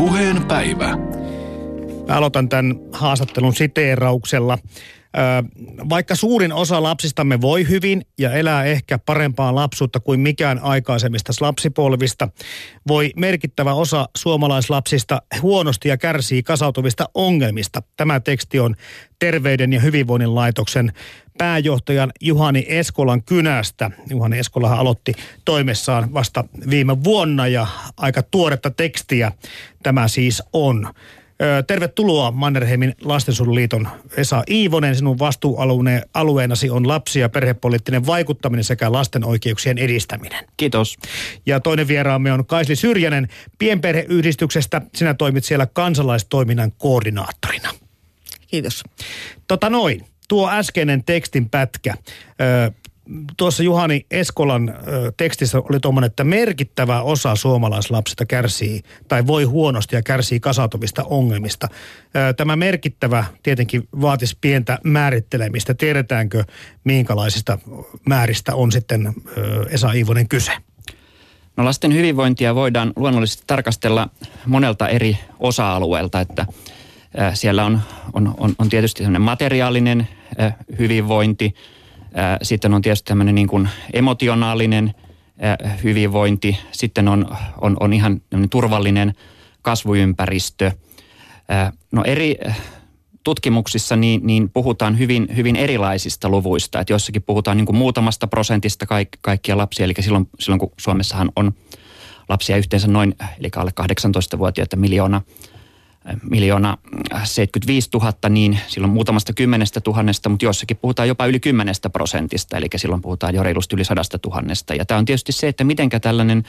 Puheen päivä. Mä aloitan tämän haastattelun siteerauksella. Vaikka suurin osa lapsistamme voi hyvin ja elää ehkä parempaa lapsuutta kuin mikään aikaisemmista lapsipolvista, voi merkittävä osa suomalaislapsista huonosti ja kärsii kasautuvista ongelmista. Tämä teksti on Terveyden ja hyvinvoinnin laitoksen pääjohtajan Juhani Eskolan kynästä. Juhani Eskolahan aloitti toimessaan vasta viime vuonna ja aika tuoretta tekstiä tämä siis on. Tervetuloa Mannerheimin lastensuojeluliiton Esa Iivonen. Sinun vastuualueenasi on lapsi- ja perhepoliittinen vaikuttaminen sekä lasten oikeuksien edistäminen. Kiitos. Ja toinen vieraamme on Kaisli Syrjänen pienperheyhdistyksestä. Sinä toimit siellä kansalaistoiminnan koordinaattorina. Kiitos. Tota noin, tuo äskeinen tekstin pätkä tuossa Juhani Eskolan ö, tekstissä oli tuommoinen, että merkittävä osa suomalaislapsista kärsii tai voi huonosti ja kärsii kasautuvista ongelmista. Ö, tämä merkittävä tietenkin vaatisi pientä määrittelemistä. Tiedetäänkö, minkälaisista määristä on sitten ö, Esa Iivonen kyse? No lasten hyvinvointia voidaan luonnollisesti tarkastella monelta eri osa-alueelta, että siellä on, on, on, on tietysti materiaalinen hyvinvointi, sitten on tietysti tämmöinen niin kuin emotionaalinen hyvinvointi. Sitten on, on, on ihan turvallinen kasvuympäristö. No eri tutkimuksissa niin, niin puhutaan hyvin, hyvin erilaisista luvuista. Että jossakin puhutaan niin kuin muutamasta prosentista kaik, kaikkia lapsia. Eli silloin, silloin kun Suomessahan on lapsia yhteensä noin, eli alle 18-vuotiaita miljoona – miljoona 75 äh, 000, niin silloin muutamasta kymmenestä tuhannesta, mutta jossakin puhutaan jopa yli kymmenestä prosentista, eli silloin puhutaan jo reilusti yli sadasta tuhannesta. Ja tämä on tietysti se, että mitenkä tällainen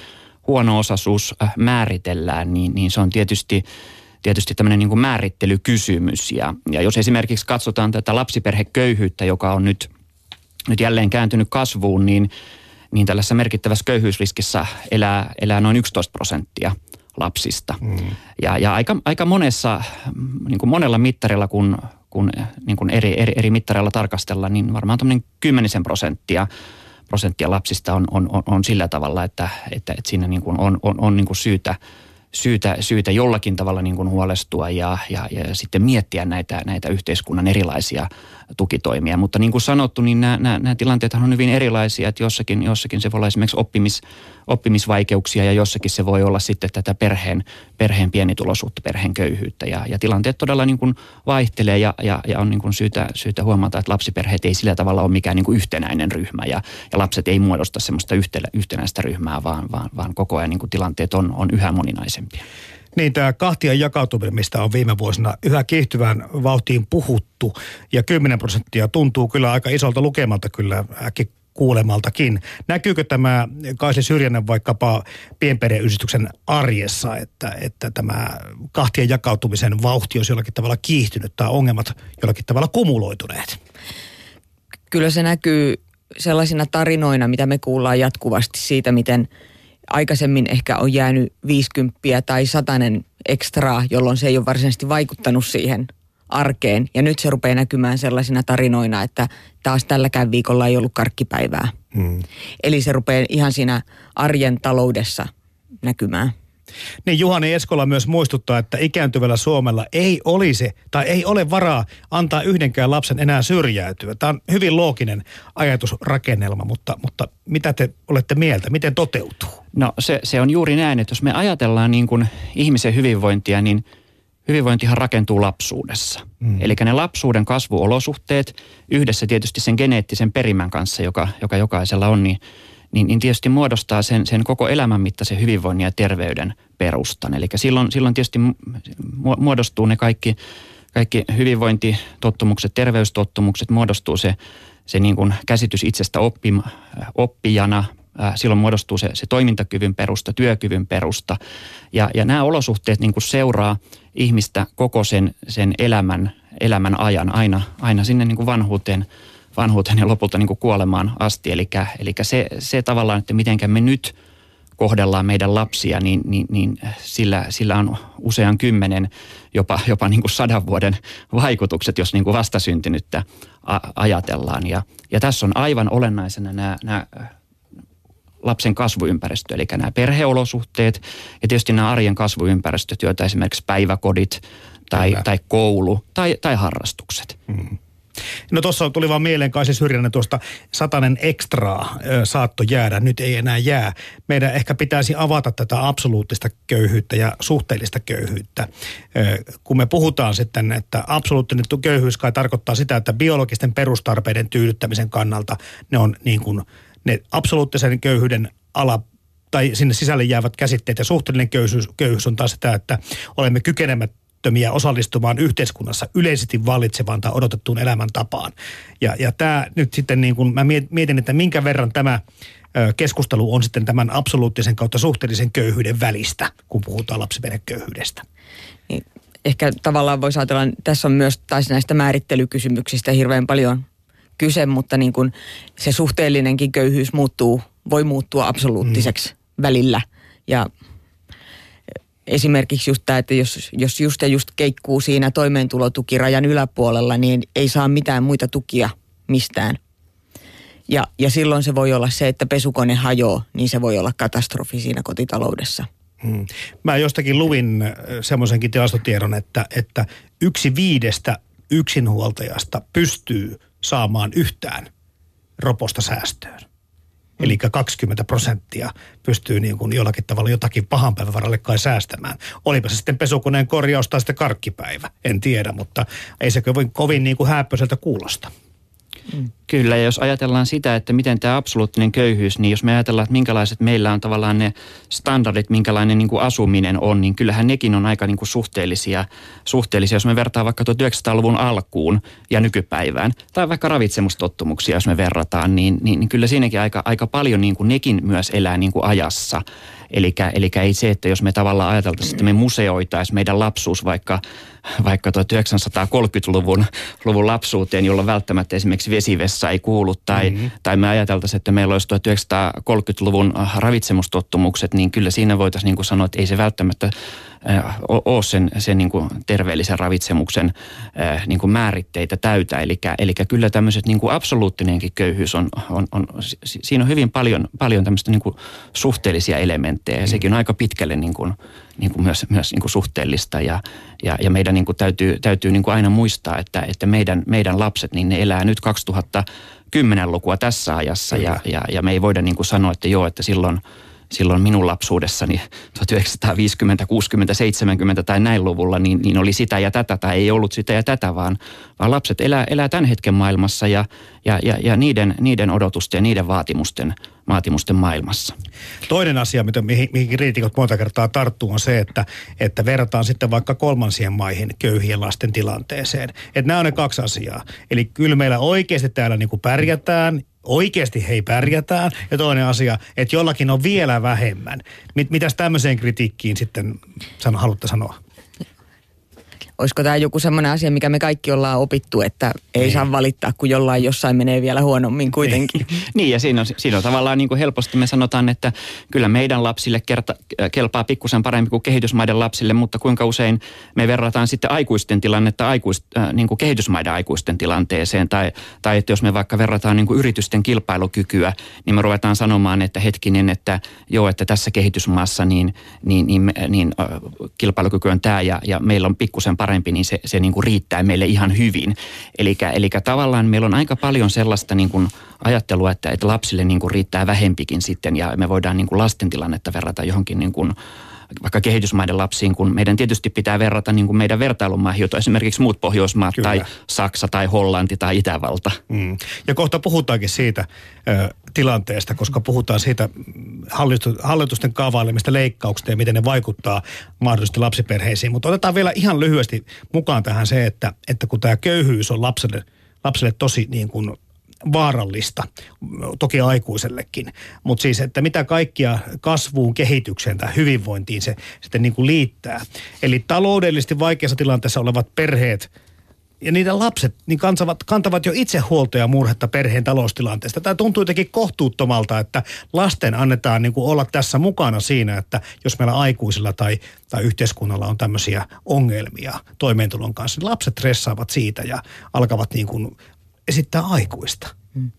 huono-osaisuus äh, määritellään, niin, niin se on tietysti tietysti tämmöinen niin kuin määrittelykysymys. Ja, ja jos esimerkiksi katsotaan tätä lapsiperheköyhyyttä, joka on nyt, nyt jälleen kääntynyt kasvuun, niin, niin tällaisessa merkittävässä köyhyysriskissä elää, elää noin 11 prosenttia – lapsista. Mm. Ja, ja aika, aika monessa, niin kuin monella mittarilla, kun, kun, niin kuin eri, eri, eri mittareilla tarkastellaan, niin varmaan tuommoinen kymmenisen prosenttia prosenttia lapsista on, on, on, on sillä tavalla, että, että, että siinä niin kuin on, on, on niin kuin syytä, syytä, syytä jollakin tavalla niin kuin huolestua ja, ja, ja sitten miettiä näitä, näitä yhteiskunnan erilaisia tukitoimia. Mutta niin kuin sanottu, niin nämä, nämä, nämä tilanteet on hyvin erilaisia, että jossakin, jossakin se voi olla esimerkiksi oppimis, oppimisvaikeuksia ja jossakin se voi olla sitten tätä perheen, perheen pienituloisuutta, perheen köyhyyttä. Ja, ja tilanteet todella niin kuin vaihtelee ja, ja, ja on niin kuin syytä, syytä huomata, että lapsiperheet ei sillä tavalla ole mikään niin kuin yhtenäinen ryhmä ja, ja lapset ei muodosta semmoista yhtenäistä ryhmää, vaan, vaan, vaan koko ajan niin kuin tilanteet on, on yhä moninaisempia. Niin tämä kahtia jakautuminen, mistä on viime vuosina yhä kiihtyvään vauhtiin puhuttu ja 10 prosenttia tuntuu kyllä aika isolta lukemalta kyllä äkki kuulemaltakin. Näkyykö tämä Kaisi Syrjänen vaikkapa pienperheyhdistyksen arjessa, että, että tämä kahtien jakautumisen vauhti olisi jollakin tavalla kiihtynyt tai ongelmat jollakin tavalla kumuloituneet? Kyllä se näkyy sellaisina tarinoina, mitä me kuullaan jatkuvasti siitä, miten aikaisemmin ehkä on jäänyt 50 tai satanen ekstraa, jolloin se ei ole varsinaisesti vaikuttanut siihen arkeen. Ja nyt se rupeaa näkymään sellaisina tarinoina, että taas tälläkään viikolla ei ollut karkkipäivää. Hmm. Eli se rupeaa ihan siinä arjen taloudessa näkymään. Niin Juhani Eskola myös muistuttaa, että ikääntyvällä Suomella ei olisi tai ei ole varaa antaa yhdenkään lapsen enää syrjäytyä. Tämä on hyvin looginen ajatusrakennelma, mutta, mutta mitä te olette mieltä? Miten toteutuu? No se, se on juuri näin, että jos me ajatellaan niin kuin ihmisen hyvinvointia, niin – hyvinvointihan rakentuu lapsuudessa. Mm. Eli ne lapsuuden kasvuolosuhteet yhdessä tietysti sen geneettisen perimän kanssa, joka, joka jokaisella on, niin, niin, niin tietysti muodostaa sen, sen koko elämän mittaisen hyvinvoinnin ja terveyden perustan. Eli silloin, silloin tietysti muodostuu ne kaikki, kaikki hyvinvointitottumukset, terveystottumukset, muodostuu se, se niin kuin käsitys itsestä oppi, oppijana, silloin muodostuu se, se toimintakyvyn perusta, työkyvyn perusta. Ja, ja nämä olosuhteet niin kuin seuraa ihmistä koko sen, sen elämän, elämän ajan aina, aina sinne niin kuin vanhuuteen, vanhuuteen ja lopulta niin kuin kuolemaan asti. Eli, eli se, se tavallaan, että miten me nyt kohdellaan meidän lapsia, niin, niin, niin sillä, sillä on usean kymmenen, jopa, jopa niin kuin sadan vuoden vaikutukset, jos niin kuin vastasyntynyttä ajatellaan. Ja, ja tässä on aivan olennaisena nämä, nämä lapsen kasvuympäristö, eli nämä perheolosuhteet ja tietysti nämä arjen kasvuympäristöt, joita esimerkiksi päiväkodit tai, tai koulu tai, tai harrastukset. Mm. No tuossa tuli vaan mieleen kai siis Hyrjänen tuosta satanen ekstraa saatto jäädä, nyt ei enää jää. Meidän ehkä pitäisi avata tätä absoluuttista köyhyyttä ja suhteellista köyhyyttä. Kun me puhutaan sitten, että absoluuttinen köyhyys kai tarkoittaa sitä, että biologisten perustarpeiden tyydyttämisen kannalta ne on niin kuin ne absoluuttisen köyhyyden ala tai sinne sisälle jäävät käsitteet ja suhteellinen köyhyys, köyhyys on taas sitä, että olemme kykenevät kyvyttömiä osallistumaan yhteiskunnassa yleisesti vallitsevaan tai odotettuun elämäntapaan. Ja, ja tämä nyt sitten niin kuin, mä mietin, että minkä verran tämä keskustelu on sitten tämän absoluuttisen kautta suhteellisen köyhyyden välistä, kun puhutaan lapsiperheköyhyydestä. Niin, ehkä tavallaan voisi ajatella, että tässä on myös taisi näistä määrittelykysymyksistä hirveän paljon kyse, mutta niin kuin se suhteellinenkin köyhyys muuttuu, voi muuttua absoluuttiseksi mm. välillä. Ja esimerkiksi just tämä, että jos, jos just ja just keikkuu siinä toimeentulotukirajan yläpuolella, niin ei saa mitään muita tukia mistään. Ja, ja silloin se voi olla se, että pesukone hajoaa, niin se voi olla katastrofi siinä kotitaloudessa. Hmm. Mä jostakin luvin äh, semmoisenkin tilastotiedon, että, että yksi viidestä yksinhuoltajasta pystyy saamaan yhtään roposta säästöön. Mm. Eli 20 prosenttia pystyy niin kuin jollakin tavalla jotakin pahan päivän varalle kai säästämään. Olipa se sitten pesukoneen korjaus tai sitten karkkipäivä, en tiedä, mutta ei se kovin niin kuin hääppöiseltä kuulosta. Kyllä, ja jos ajatellaan sitä, että miten tämä absoluuttinen köyhyys, niin jos me ajatellaan, että minkälaiset meillä on tavallaan ne standardit, minkälainen niin kuin asuminen on, niin kyllähän nekin on aika niin kuin suhteellisia, suhteellisia. Jos me vertaa vaikka 1900-luvun alkuun ja nykypäivään, tai vaikka ravitsemustottumuksia, jos me verrataan, niin, niin, niin kyllä siinäkin aika, aika paljon niin kuin nekin myös elää niin kuin ajassa. Eli ei se, että jos me tavallaan ajateltaisiin, että me museoitaisiin meidän lapsuus vaikka, vaikka 1930-luvun luvun lapsuuteen, jolloin välttämättä esimerkiksi vesivessa ei kuulu, tai, mm-hmm. tai me ajateltaisiin, että meillä olisi 1930-luvun ravitsemustottumukset, niin kyllä siinä voitaisiin niin kuin sanoa, että ei se välttämättä ole sen, sen niin kuin terveellisen ravitsemuksen niin kuin määritteitä täytä. Eli, eli kyllä tämmöiset niin kuin absoluuttinenkin köyhyys on, on, on, siinä on hyvin paljon, paljon tämmöistä niin kuin suhteellisia elementtejä. Ja sekin on aika pitkälle niin kuin, niin kuin myös, myös niin kuin suhteellista. Ja, ja, ja meidän niin kuin täytyy, täytyy niin kuin aina muistaa, että, että meidän, meidän lapset, niin ne elää nyt 2010-lukua tässä ajassa. Ja, ja, ja me ei voida niin kuin sanoa, että joo, että silloin – silloin minun lapsuudessani 1950, 60, 70 tai näin luvulla, niin, niin oli sitä ja tätä tai ei ollut sitä ja tätä, vaan, vaan lapset elää, elää tämän hetken maailmassa ja, ja, ja, ja niiden, niiden odotusten ja niiden vaatimusten, vaatimusten maailmassa. Toinen asia, mitä, mihin, mihin kriitikot monta kertaa tarttuu, on se, että, että verrataan sitten vaikka kolmansien maihin köyhien lasten tilanteeseen. Että nämä on ne kaksi asiaa. Eli kyllä meillä oikeasti täällä niin kuin pärjätään oikeasti hei pärjätään. Ja toinen asia, että jollakin on vielä vähemmän. Mit, mitäs tämmöiseen kritiikkiin sitten sano, haluatte sanoa? Olisiko tämä joku semmoinen asia, mikä me kaikki ollaan opittu, että ei niin. saa valittaa, kun jollain jossain menee vielä huonommin kuitenkin. Niin, niin ja siinä on, siinä on tavallaan niin kuin helposti me sanotaan, että kyllä meidän lapsille kerta, kelpaa pikkusen parempi kuin kehitysmaiden lapsille, mutta kuinka usein me verrataan sitten aikuisten tilannetta aikuist, äh, niin kuin kehitysmaiden aikuisten tilanteeseen. Tai, tai että jos me vaikka verrataan niin kuin yritysten kilpailukykyä, niin me ruvetaan sanomaan, että hetkinen, että joo, että tässä kehitysmaassa niin, niin, niin, niin äh, kilpailukyky on tämä ja, ja meillä on pikkusen parempi parempi, niin se, se niin kuin riittää meille ihan hyvin. Eli tavallaan meillä on aika paljon sellaista niin kuin ajattelua, että, että lapsille niin kuin riittää vähempikin sitten ja me voidaan niin kuin lasten tilannetta verrata johonkin niin kuin vaikka kehitysmaiden lapsiin, kun meidän tietysti pitää verrata niin kuin meidän vertailumaihin, esimerkiksi muut Pohjoismaat Kyllä. tai Saksa tai Hollanti tai Itävalta. Mm. Ja kohta puhutaankin siitä tilanteesta, koska puhutaan siitä hallitusten kaavailemista leikkauksista ja miten ne vaikuttaa mahdollisesti lapsiperheisiin. Mutta otetaan vielä ihan lyhyesti mukaan tähän se, että, että kun tämä köyhyys on lapselle, lapselle tosi niin kuin vaarallista, toki aikuisellekin. Mutta siis, että mitä kaikkia kasvuun, kehitykseen tai hyvinvointiin se sitten niin kuin liittää. Eli taloudellisesti vaikeassa tilanteessa olevat perheet ja niiden lapset niin kantavat, kantavat jo itse huolta ja murhetta perheen taloustilanteesta. Tämä tuntuu jotenkin kohtuuttomalta, että lasten annetaan niin kuin olla tässä mukana siinä, että jos meillä aikuisilla tai, tai yhteiskunnalla on tämmöisiä ongelmia toimeentulon kanssa, niin lapset stressaavat siitä ja alkavat niin kuin esittää aikuista. Mm.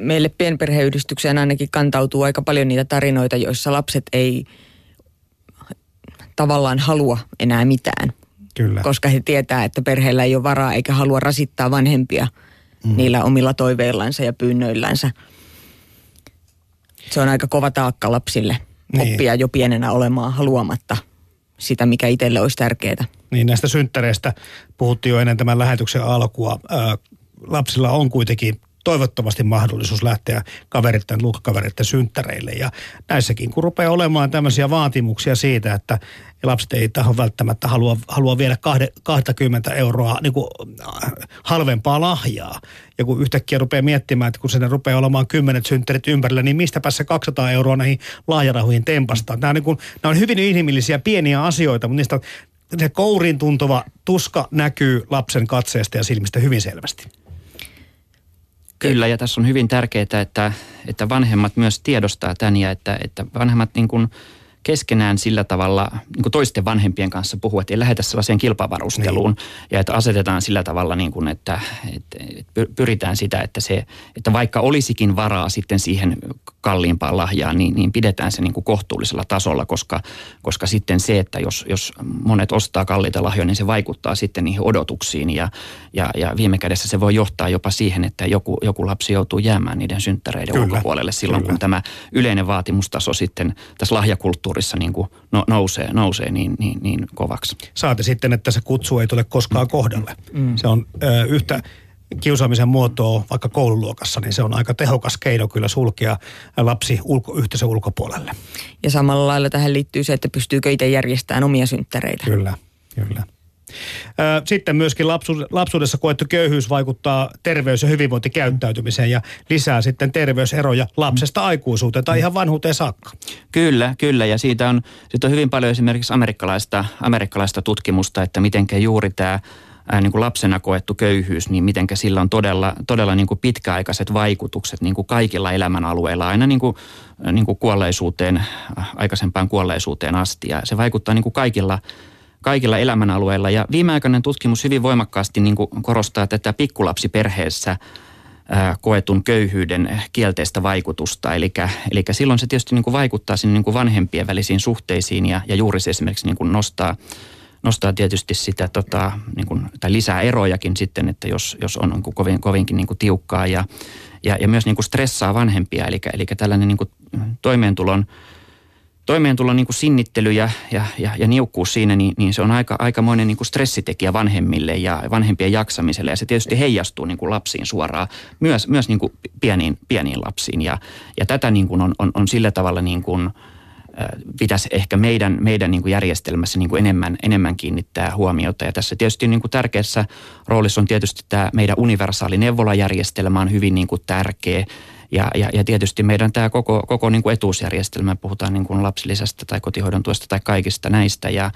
meille pienperheyhdistykseen ainakin kantautuu aika paljon niitä tarinoita, joissa lapset ei tavallaan halua enää mitään. Kyllä. Koska he tietää, että perheellä ei ole varaa eikä halua rasittaa vanhempia mm. niillä omilla toiveillansa ja pyynnöillänsä. Se on aika kova taakka lapsille niin. oppia jo pienenä olemaan haluamatta sitä, mikä itselle olisi tärkeää. Niin näistä synttäreistä puhuttiin jo ennen tämän lähetyksen alkua. Lapsilla on kuitenkin toivottavasti mahdollisuus lähteä kaveritten, luokkakaveritten synttäreille. Ja näissäkin, kun rupeaa olemaan tämmöisiä vaatimuksia siitä, että lapset ei taho välttämättä halua, halua viedä 20 euroa niin kuin äh, halvempaa lahjaa. Ja kun yhtäkkiä rupeaa miettimään, että kun se rupeaa olemaan kymmenet synttärit ympärillä, niin mistä se 200 euroa näihin lahjarahoihin tempastaan. Nämä, on niin kuin, nämä on hyvin inhimillisiä pieniä asioita, mutta niistä se kourin tuntuva tuska näkyy lapsen katseesta ja silmistä hyvin selvästi. Kyllä, ja tässä on hyvin tärkeää, että, että vanhemmat myös tiedostaa tämän ja että, että vanhemmat niin kuin – keskenään sillä tavalla niin kuin toisten vanhempien kanssa puhua, että ei lähetä sellaiseen kilpavarusteluun niin. ja että asetetaan sillä tavalla, niin kuin, että, että pyritään sitä, että, se, että vaikka olisikin varaa sitten siihen kalliimpaan lahjaan, niin, niin pidetään se niin kuin kohtuullisella tasolla, koska, koska sitten se, että jos, jos monet ostaa kalliita lahjoja, niin se vaikuttaa sitten niihin odotuksiin ja, ja, ja viime kädessä se voi johtaa jopa siihen, että joku, joku lapsi joutuu jäämään niiden synttäreiden Kyllä. ulkopuolelle silloin, Kyllä. kun tämä yleinen vaatimustaso sitten tässä lahjakulttuurissa kulttuurissa niin kuin no, nousee, nousee niin, niin, niin kovaksi. Saate sitten, että se kutsu ei tule koskaan kohdalle. Mm. Se on ö, yhtä kiusaamisen muotoa vaikka koululuokassa, niin se on aika tehokas keino kyllä sulkea lapsi ulko, yhteisön ulkopuolelle. Ja samalla lailla tähän liittyy se, että pystyykö itse järjestämään omia synttäreitä. Kyllä, kyllä. Sitten myöskin lapsuudessa koettu köyhyys vaikuttaa terveys- ja hyvinvointikäyttäytymiseen ja lisää sitten terveyseroja lapsesta aikuisuuteen tai ihan vanhuuteen saakka. Kyllä, kyllä. Ja siitä on, siitä on hyvin paljon esimerkiksi amerikkalaista, amerikkalaista tutkimusta, että miten juuri tämä niin kuin lapsena koettu köyhyys, niin miten sillä on todella, todella niin kuin pitkäaikaiset vaikutukset niin kuin kaikilla elämänalueilla, aina niin kuin, niin kuin kuolleisuuteen, aikaisempaan kuolleisuuteen asti. Ja se vaikuttaa niin kuin kaikilla kaikilla elämänalueilla. Ja viimeaikainen tutkimus hyvin voimakkaasti niin kuin korostaa tätä pikkulapsiperheessä koetun köyhyyden kielteistä vaikutusta. Eli, eli silloin se tietysti niin kuin vaikuttaa sinne niin kuin vanhempien välisiin suhteisiin ja, ja juuri se esimerkiksi niin kuin nostaa, nostaa tietysti sitä tota, niin kuin, tai lisää erojakin sitten, että jos, jos on niin kuin kovin, kovinkin niin kuin tiukkaa ja, ja, ja myös niin kuin stressaa vanhempia. Eli, eli tällainen niin kuin toimeentulon toimeentulon niin kuin sinnittely ja, ja, ja, ja niukkuus siinä, niin, niin se on aika, aikamoinen niin kuin stressitekijä vanhemmille ja vanhempien jaksamiselle. Ja se tietysti heijastuu niin kuin lapsiin suoraan, myös, myös niin kuin pieniin, pieniin lapsiin. Ja, ja tätä niin kuin on, on, on sillä tavalla niin kuin, pitäisi ehkä meidän, meidän niin kuin järjestelmässä niin kuin enemmän, enemmän kiinnittää huomiota. Ja tässä tietysti niin kuin tärkeässä roolissa on tietysti tämä meidän universaali neuvolajärjestelmä on hyvin niin kuin tärkeä ja, ja, ja tietysti meidän tämä koko, koko niin kuin etuusjärjestelmä, puhutaan niin kuin lapsilisästä tai kotihoidon tuesta tai kaikista näistä. Ja,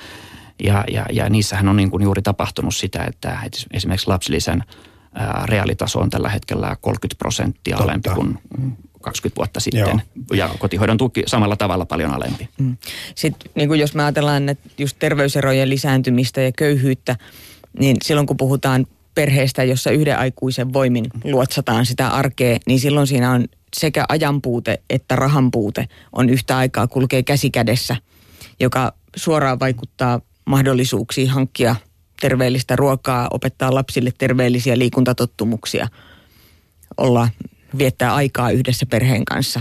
ja, ja, ja niissähän on niin kuin juuri tapahtunut sitä, että esimerkiksi lapsilisän ää, reaalitaso on tällä hetkellä 30 prosenttia Totta. alempi kuin 20 vuotta sitten. Joo. Ja kotihoidon tuki samalla tavalla paljon alempi. Mm. Sitten niin kuin jos me ajatellaan että just terveyserojen lisääntymistä ja köyhyyttä, niin silloin kun puhutaan perheestä, jossa yhden aikuisen voimin luotsataan sitä arkea, niin silloin siinä on sekä ajanpuute että rahanpuute on yhtä aikaa kulkee käsi kädessä, joka suoraan vaikuttaa mahdollisuuksiin hankkia terveellistä ruokaa, opettaa lapsille terveellisiä liikuntatottumuksia, olla, viettää aikaa yhdessä perheen kanssa.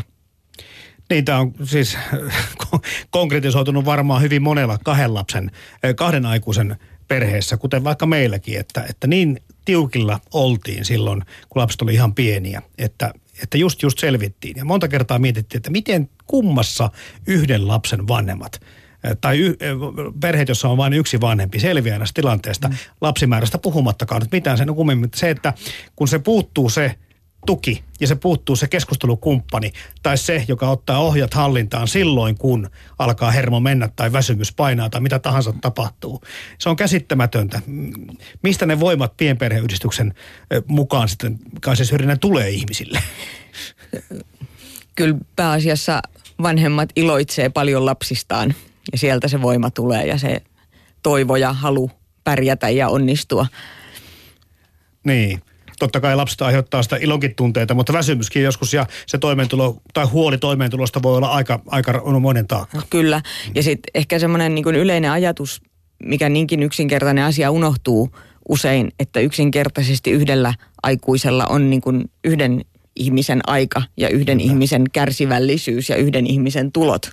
Niitä on siis konkretisoitunut varmaan hyvin monella kahden lapsen, eh, kahden aikuisen perheessä, kuten vaikka meilläkin, että, että niin tiukilla oltiin silloin, kun lapset oli ihan pieniä, että, että just just selvittiin. Ja monta kertaa mietittiin, että miten kummassa yhden lapsen vanhemmat tai y- perheet, jossa on vain yksi vanhempi, selviää näistä tilanteesta, mm. lapsimäärästä puhumattakaan nyt mitään sen kummemmin. Se, että kun se puuttuu se tuki ja se puuttuu se keskustelukumppani tai se, joka ottaa ohjat hallintaan silloin, kun alkaa hermo mennä tai väsymys painaa tai mitä tahansa tapahtuu. Se on käsittämätöntä. Mistä ne voimat pienperheyhdistyksen mukaan sitten kai se syrjinnän tulee ihmisille? Kyllä pääasiassa vanhemmat iloitsee paljon lapsistaan ja sieltä se voima tulee ja se toivo ja halu pärjätä ja onnistua. Niin totta kai lapset aiheuttaa sitä ilonkin tunteita, mutta väsymyskin joskus ja se toimeentulo tai huoli toimeentulosta voi olla aika, aika monen taakka. Kyllä. Ja sitten ehkä semmoinen niin yleinen ajatus, mikä niinkin yksinkertainen asia unohtuu usein, että yksinkertaisesti yhdellä aikuisella on niin kuin yhden ihmisen aika ja yhden Kyllä. ihmisen kärsivällisyys ja yhden ihmisen tulot.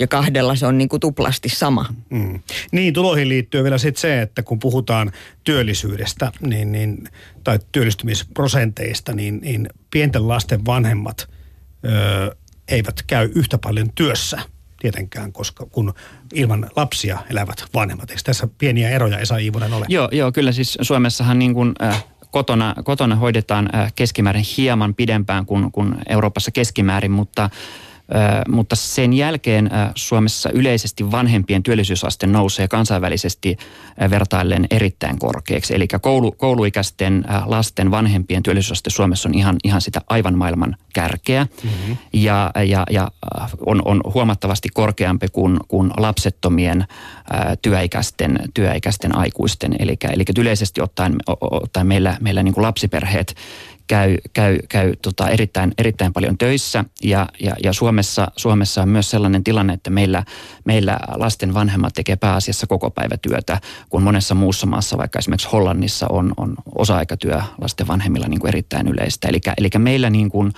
Ja kahdella se on niin kuin tuplasti sama. Mm. Niin, tuloihin liittyy vielä sitten se, että kun puhutaan työllisyydestä niin, niin, tai työllistymisprosenteista, niin, niin pienten lasten vanhemmat ö, eivät käy yhtä paljon työssä tietenkään, koska kun ilman lapsia elävät vanhemmat. Eikö tässä pieniä eroja Esa Iivonen ole? Joo, joo kyllä siis Suomessahan niin kuin, äh, kotona, kotona hoidetaan äh, keskimäärin hieman pidempään kuin, kuin Euroopassa keskimäärin, mutta mutta sen jälkeen Suomessa yleisesti vanhempien työllisyysaste nousee kansainvälisesti vertaillen erittäin korkeaksi. Eli koulu, kouluikäisten lasten vanhempien työllisyysaste Suomessa on ihan, ihan sitä aivan maailman kärkeä. Mm-hmm. Ja, ja, ja on, on huomattavasti korkeampi kuin, kuin lapsettomien työikäisten, työikäisten aikuisten. Eli, eli yleisesti ottaen, ottaen meillä, meillä niin kuin lapsiperheet käy, käy, käy tota erittäin, erittäin paljon töissä ja, ja, ja Suomessa, Suomessa on myös sellainen tilanne, että meillä, meillä lasten vanhemmat tekee pääasiassa koko työtä, kun monessa muussa maassa, vaikka esimerkiksi Hollannissa on, on osa-aikatyö lasten vanhemmilla niin kuin erittäin yleistä. Eli, eli meillä niin kuin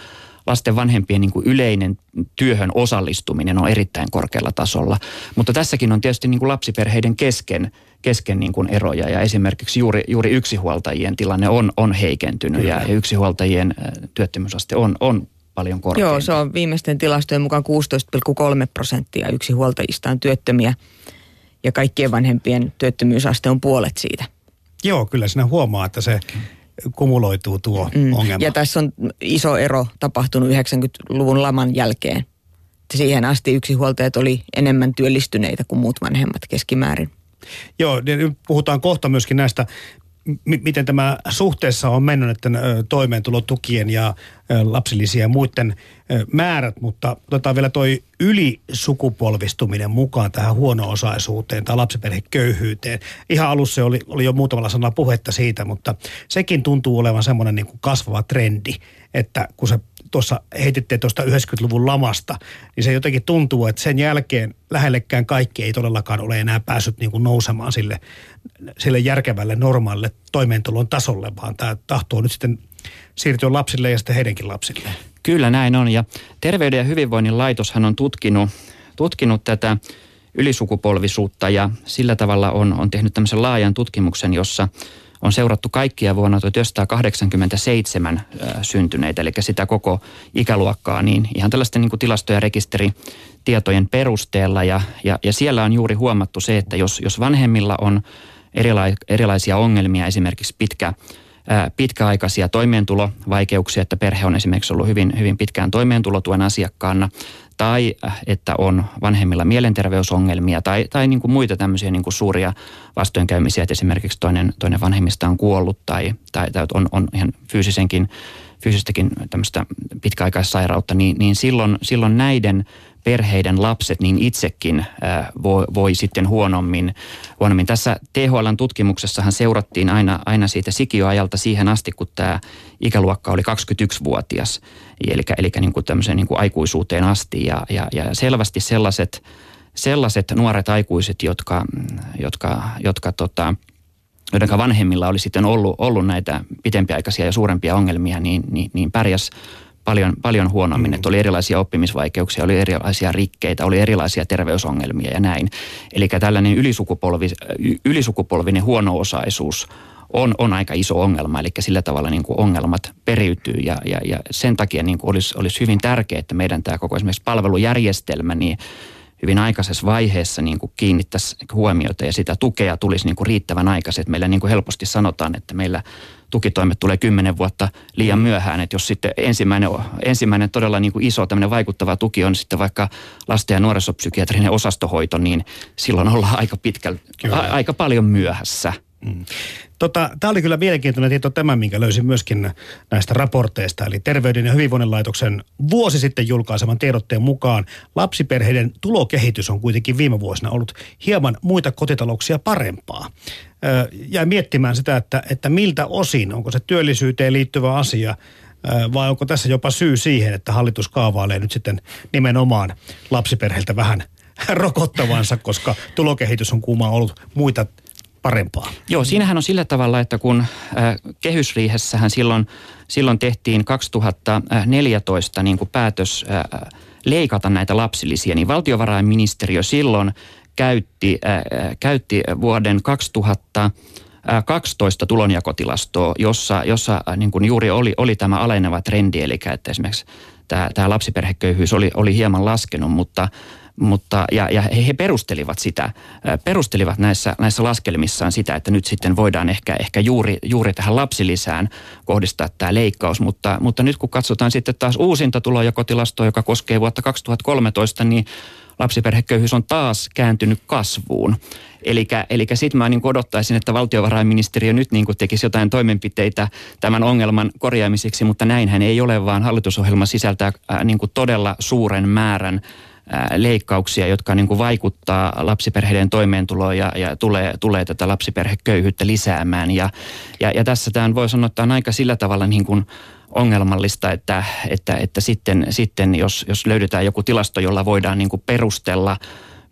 lasten vanhempien niin kuin yleinen työhön osallistuminen on erittäin korkealla tasolla. Mutta tässäkin on tietysti niin kuin lapsiperheiden kesken, kesken niin kuin eroja ja esimerkiksi juuri, juuri yksinhuoltajien tilanne on, on heikentynyt ja, ja yksinhuoltajien työttömyysaste on, on paljon korkeampi. Joo, se on viimeisten tilastojen mukaan 16,3 prosenttia yksinhuoltajista on työttömiä ja kaikkien vanhempien työttömyysaste on puolet siitä. Joo, kyllä sinä huomaa, että se kumuloituu tuo mm. ongelma. Ja tässä on iso ero tapahtunut 90-luvun laman jälkeen. Siihen asti yksinhuoltajat oli enemmän työllistyneitä kuin muut vanhemmat keskimäärin. Joo, nyt puhutaan kohta myöskin näistä m- miten tämä suhteessa on mennyt että toimeentulotukien ja lapsilisiä ja muiden määrät, mutta otetaan vielä toi ylisukupolvistuminen mukaan tähän huono-osaisuuteen tai lapsiperheköyhyyteen. Ihan alussa oli, oli jo muutamalla sanalla puhetta siitä, mutta sekin tuntuu olevan semmoinen niin kuin kasvava trendi, että kun se tuossa heititte tuosta 90-luvun lamasta, niin se jotenkin tuntuu, että sen jälkeen lähellekään kaikki ei todellakaan ole enää päässyt niin kuin nousemaan sille, sille järkevälle normaalille toimeentulon tasolle, vaan tämä tahtoo nyt sitten siirtyä lapsille ja sitten heidänkin lapsille. Kyllä näin on ja Terveyden ja hyvinvoinnin laitoshan on tutkinut, tutkinut tätä ylisukupolvisuutta ja sillä tavalla on, on tehnyt tämmöisen laajan tutkimuksen, jossa – on seurattu kaikkia vuonna 1987 syntyneitä, eli sitä koko ikäluokkaa, niin ihan tällaisten niin tilasto- ja rekisteritietojen perusteella. Ja, ja, ja siellä on juuri huomattu se, että jos, jos vanhemmilla on erila, erilaisia ongelmia, esimerkiksi pitkä, pitkäaikaisia toimeentulovaikeuksia, että perhe on esimerkiksi ollut hyvin, hyvin pitkään toimeentulotuen asiakkaana, tai äh, että on vanhemmilla mielenterveysongelmia tai, tai niin kuin muita tämmöisiä niin kuin suuria vastoinkäymisiä, että esimerkiksi toinen, toinen vanhemmista on kuollut tai, tai, tai on, on ihan fyysisenkin, fyysistäkin tämmöistä pitkäaikaissairautta, niin, niin silloin, silloin näiden perheiden lapset niin itsekin äh, voi, voi sitten huonommin, huonommin. Tässä THLn tutkimuksessahan seurattiin aina, aina siitä sikioajalta siihen asti, kun tämä ikäluokka oli 21-vuotias, eli, eli niin kuin tämmöiseen niin kuin aikuisuuteen asti. Ja, ja, ja selvästi sellaiset, sellaiset nuoret aikuiset, jotka, jotka, jotka tota, joiden vanhemmilla oli sitten ollut, ollut näitä pitempiaikaisia ja suurempia ongelmia, niin, niin, niin pärjäs paljon, paljon huonommin, mm. että oli erilaisia oppimisvaikeuksia, oli erilaisia rikkeitä, oli erilaisia terveysongelmia ja näin. Eli tällainen ylisukupolvi, ylisukupolvinen huono-osaisuus on, on aika iso ongelma, eli sillä tavalla niin kuin ongelmat periytyy ja, ja, ja sen takia niin kuin olisi, olisi hyvin tärkeää, että meidän tämä koko esimerkiksi palvelujärjestelmä niin hyvin aikaisessa vaiheessa niin kuin kiinnittäisi huomiota ja sitä tukea tulisi niin kuin riittävän aikaisin. Että meillä niin kuin helposti sanotaan, että meillä tukitoimet tulee kymmenen vuotta liian myöhään. Että jos sitten ensimmäinen, ensimmäinen todella niin kuin iso tämmöinen vaikuttava tuki on sitten vaikka lasten- ja nuorisopsykiatrinen osastohoito, niin silloin ollaan aika pitkällä, a, aika paljon myöhässä. Mm. Tota, Tämä oli kyllä mielenkiintoinen tieto tämä, minkä löysin myöskin näistä raporteista. Eli Terveyden ja hyvinvoinnin laitoksen vuosi sitten julkaiseman tiedotteen mukaan lapsiperheiden tulokehitys on kuitenkin viime vuosina ollut hieman muita kotitalouksia parempaa. Jäi miettimään sitä, että, että miltä osin, onko se työllisyyteen liittyvä asia vai onko tässä jopa syy siihen, että hallitus kaavailee nyt sitten nimenomaan lapsiperheiltä vähän rokottavansa, koska tulokehitys on kuuma ollut muita parempaa. Joo, siinähän on sillä tavalla, että kun äh, kehysriihessähän silloin, silloin tehtiin 2014 niin kuin päätös leikata näitä lapsilisiä, niin valtiovarainministeriö silloin käytti, käytti vuoden 2000 12 tulonjakotilastoa, jossa, jossa niin kuin juuri oli, oli tämä aleneva trendi, eli että esimerkiksi tämä, tämä lapsiperheköyhyys oli, oli hieman laskenut, mutta, mutta, ja, ja he, he perustelivat sitä, perustelivat näissä, näissä laskelmissaan sitä, että nyt sitten voidaan ehkä, ehkä juuri, juuri tähän lapsilisään kohdistaa tämä leikkaus. Mutta, mutta nyt kun katsotaan sitten taas uusinta tulonjakotilastoa, joka koskee vuotta 2013, niin lapsiperheköyhyys on taas kääntynyt kasvuun. Eli sitten mä niin odottaisin, että valtiovarainministeriö nyt niin tekisi jotain toimenpiteitä tämän ongelman korjaamiseksi, mutta näinhän ei ole, vaan hallitusohjelma sisältää niin todella suuren määrän leikkauksia, jotka niin kuin vaikuttaa lapsiperheiden toimeentuloon ja, ja tulee, tulee tätä lapsiperheköyhyyttä lisäämään. Ja, ja, ja tässä tämä voi sanoa, että on aika sillä tavalla niin kuin ongelmallista, että, että, että sitten, sitten jos, jos löydetään joku tilasto, jolla voidaan niin kuin perustella